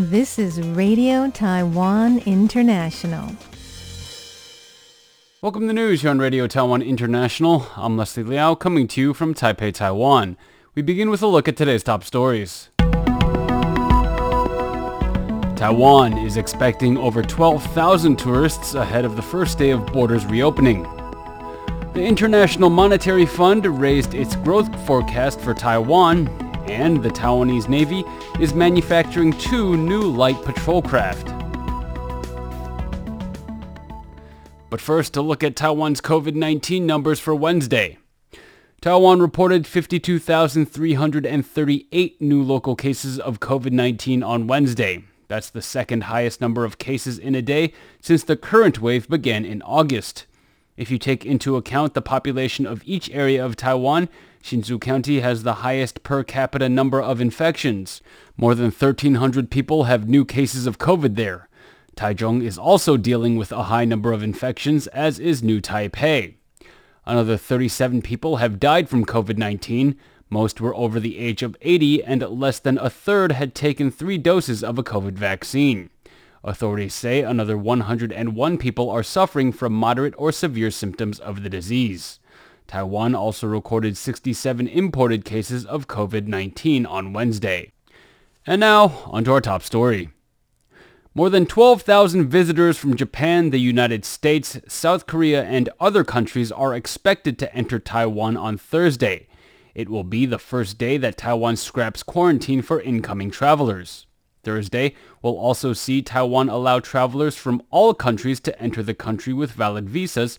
This is Radio Taiwan International. Welcome to the news here on Radio Taiwan International. I'm Leslie Liao coming to you from Taipei, Taiwan. We begin with a look at today's top stories. Taiwan is expecting over 12,000 tourists ahead of the first day of borders reopening. The International Monetary Fund raised its growth forecast for Taiwan, and the Taiwanese Navy is manufacturing two new light patrol craft. But first, a look at Taiwan's COVID-19 numbers for Wednesday. Taiwan reported 52,338 new local cases of COVID-19 on Wednesday. That's the second highest number of cases in a day since the current wave began in August. If you take into account the population of each area of Taiwan, Hsinchu County has the highest per capita number of infections. More than 1,300 people have new cases of COVID there. Taichung is also dealing with a high number of infections, as is New Taipei. Another 37 people have died from COVID-19, most were over the age of 80 and less than a third had taken three doses of a COVID vaccine. Authorities say another 101 people are suffering from moderate or severe symptoms of the disease. Taiwan also recorded 67 imported cases of COVID-19 on Wednesday. And now, onto our top story. More than 12,000 visitors from Japan, the United States, South Korea, and other countries are expected to enter Taiwan on Thursday. It will be the first day that Taiwan scraps quarantine for incoming travelers. Thursday will also see Taiwan allow travelers from all countries to enter the country with valid visas,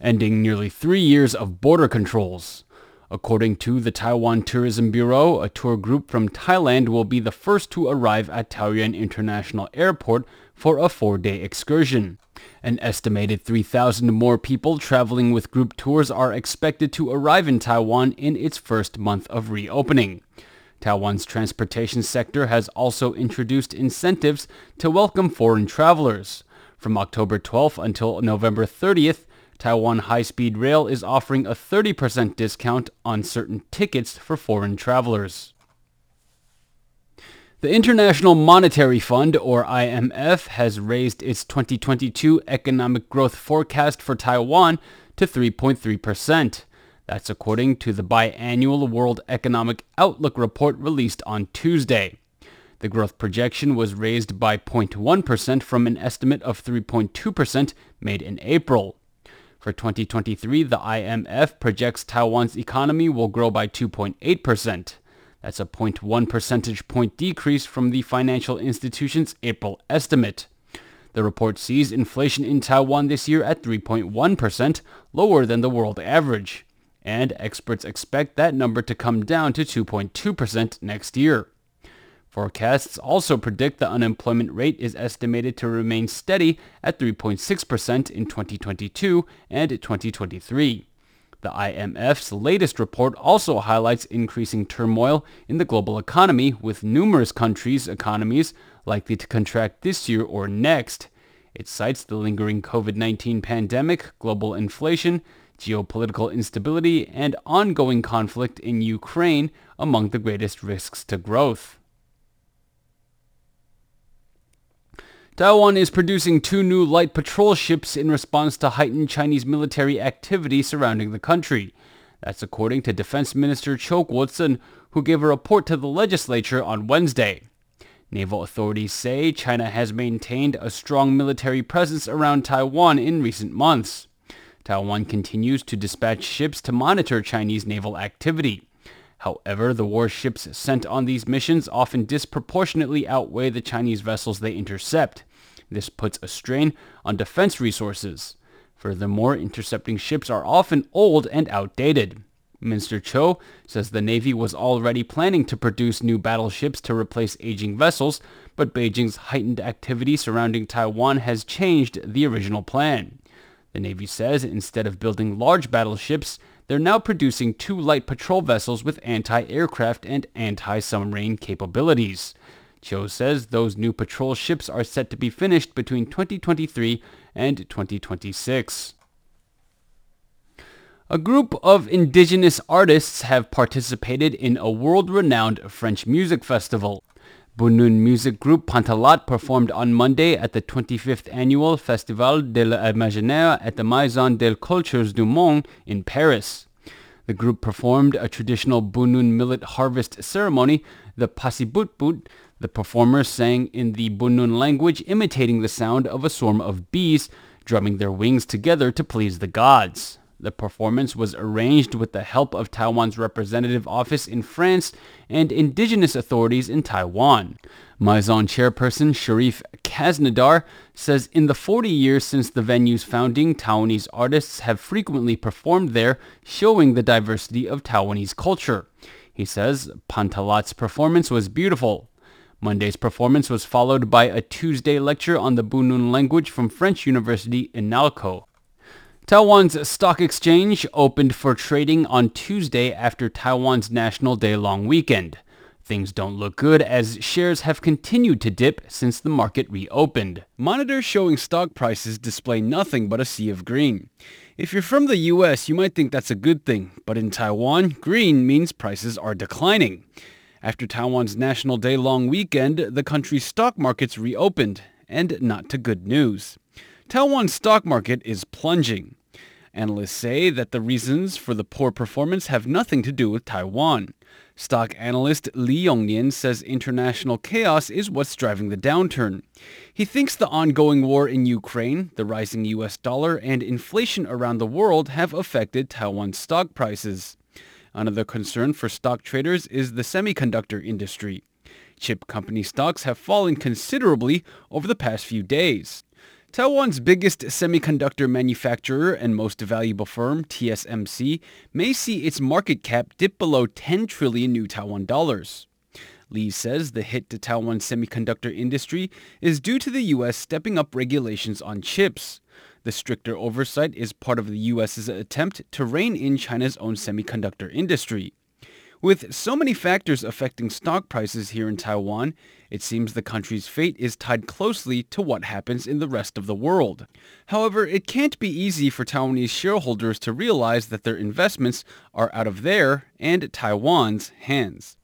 ending nearly three years of border controls. According to the Taiwan Tourism Bureau, a tour group from Thailand will be the first to arrive at Taoyuan International Airport for a four-day excursion. An estimated 3,000 more people traveling with group tours are expected to arrive in Taiwan in its first month of reopening. Taiwan's transportation sector has also introduced incentives to welcome foreign travelers. From October 12th until November 30th, Taiwan High Speed Rail is offering a 30% discount on certain tickets for foreign travelers. The International Monetary Fund, or IMF, has raised its 2022 economic growth forecast for Taiwan to 3.3%. That's according to the biannual World Economic Outlook report released on Tuesday. The growth projection was raised by 0.1% from an estimate of 3.2% made in April. For 2023, the IMF projects Taiwan's economy will grow by 2.8%. That's a 0.1 percentage point decrease from the financial institution's April estimate. The report sees inflation in Taiwan this year at 3.1%, lower than the world average. And experts expect that number to come down to 2.2% next year. Forecasts also predict the unemployment rate is estimated to remain steady at 3.6% in 2022 and 2023. The IMF's latest report also highlights increasing turmoil in the global economy with numerous countries' economies likely to contract this year or next. It cites the lingering COVID-19 pandemic, global inflation, geopolitical instability, and ongoing conflict in Ukraine among the greatest risks to growth. Taiwan is producing two new light patrol ships in response to heightened Chinese military activity surrounding the country. That's according to Defense Minister Chiu Kuo-cheng, who gave a report to the legislature on Wednesday. Naval authorities say China has maintained a strong military presence around Taiwan in recent months. Taiwan continues to dispatch ships to monitor Chinese naval activity. However, the warships sent on these missions often disproportionately outweigh the Chinese vessels they intercept. This puts a strain on defense resources. Furthermore, intercepting ships are often old and outdated. Minister Chiu says the Navy was already planning to produce new battleships to replace aging vessels, but Beijing's heightened activity surrounding Taiwan has changed the original plan. The Navy says instead of building large battleships, they're now producing two light patrol vessels with anti-aircraft and anti-submarine capabilities. Chiu says those new patrol ships are set to be finished between 2023 and 2026. A group of indigenous artists have participated in a world-renowned French music festival. Bunun music group Pantalat performed on Monday at the 25th annual Festival de l'Imaginaire at the Maison des Cultures du Monde in Paris. The group performed a traditional Bunun millet harvest ceremony, the Pasibutbut. The performers sang in the Bunun language, imitating the sound of a swarm of bees drumming their wings together to please the gods. The performance was arranged with the help of Taiwan's representative office in France and indigenous authorities in Taiwan. Maison chairperson Chérif Khaznadar says in the 40 years since the venue's founding, Taiwanese artists have frequently performed there, showing the diversity of Taiwanese culture. He says Pantalat's performance was beautiful. Monday's performance was followed by a Tuesday lecture on the Bunun language from French University INALCO. Taiwan's stock exchange opened for trading on Tuesday after Taiwan's National Day long weekend. Things don't look good as shares have continued to dip since the market reopened. Monitors showing stock prices display nothing but a sea of green. If you're from the US, you might think that's a good thing, but in Taiwan, green means prices are declining. After Taiwan's National Day long weekend, the country's stock markets reopened, and not to good news. Taiwan's stock market is plunging. Analysts say that the reasons for the poor performance have nothing to do with Taiwan. Stock analyst Li Yongnian says international chaos is what's driving the downturn. He thinks the ongoing war in Ukraine, the rising US dollar, and inflation around the world have affected Taiwan's stock prices. Another concern for stock traders is the semiconductor industry. Chip company stocks have fallen considerably over the past few days. Taiwan's biggest semiconductor manufacturer and most valuable firm, TSMC, may see its market cap dip below 10 trillion new Taiwan dollars. Lee says the hit to Taiwan's semiconductor industry is due to the U.S. stepping up regulations on chips. The stricter oversight is part of the U.S.'s attempt to rein in China's own semiconductor industry. With so many factors affecting stock prices here in Taiwan, it seems the country's fate is tied closely to what happens in the rest of the world. However, it can't be easy for Taiwanese shareholders to realize that their investments are out of their and Taiwan's hands.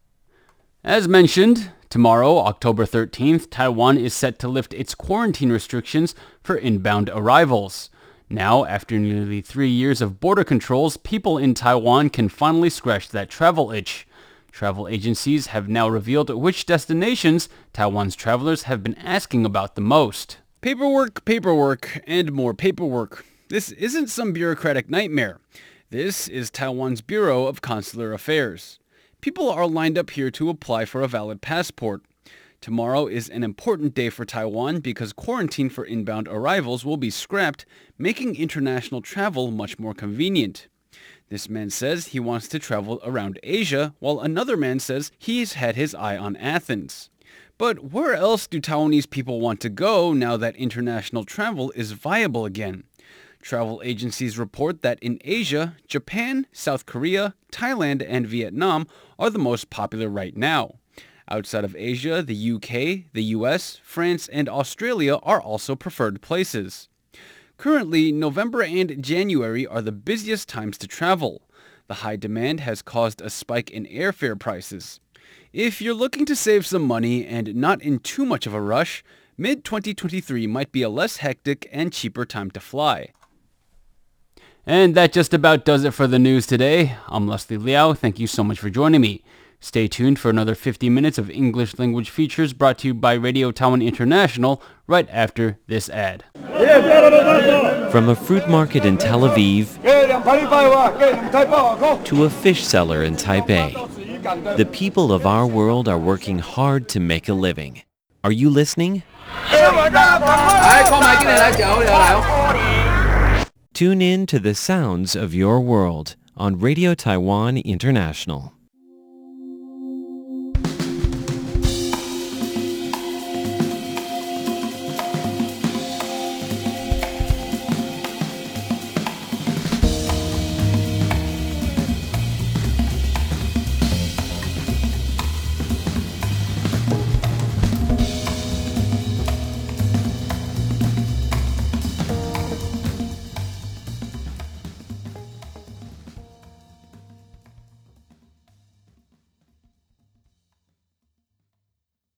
As mentioned, tomorrow, October 13th, Taiwan is set to lift its quarantine restrictions for inbound arrivals. Now, after nearly three years of border controls, people in Taiwan can finally scratch that travel itch. Travel agencies have now revealed which destinations Taiwan's travelers have been asking about the most. Paperwork, paperwork, and more paperwork. This isn't some bureaucratic nightmare. This is Taiwan's Bureau of Consular Affairs. People are lined up here to apply for a valid passport. Tomorrow is an important day for Taiwan because quarantine for inbound arrivals will be scrapped, making international travel much more convenient. This man says he wants to travel around Asia, while another man says he's had his eye on Athens. But where else do Taiwanese people want to go now that international travel is viable again? Travel agencies report that in Asia, Japan, South Korea, Thailand, and Vietnam are the most popular right now. Outside of Asia, the UK, the US, France, and Australia are also preferred places. Currently, November and January are the busiest times to travel. The high demand has caused a spike in airfare prices. If you're looking to save some money and not in too much of a rush, mid-2023 might be a less hectic and cheaper time to fly. And that just about does it for the news today. I'm Leslie Liao. Thank you so much for joining me. Stay tuned for another 50 minutes of English language features brought to you by Radio Taiwan International right after this ad. From a fruit market in Tel Aviv to a fish seller in Taipei, the people of our world are working hard to make a living. Are you listening? Tune in to the sounds of your world on Radio Taiwan International.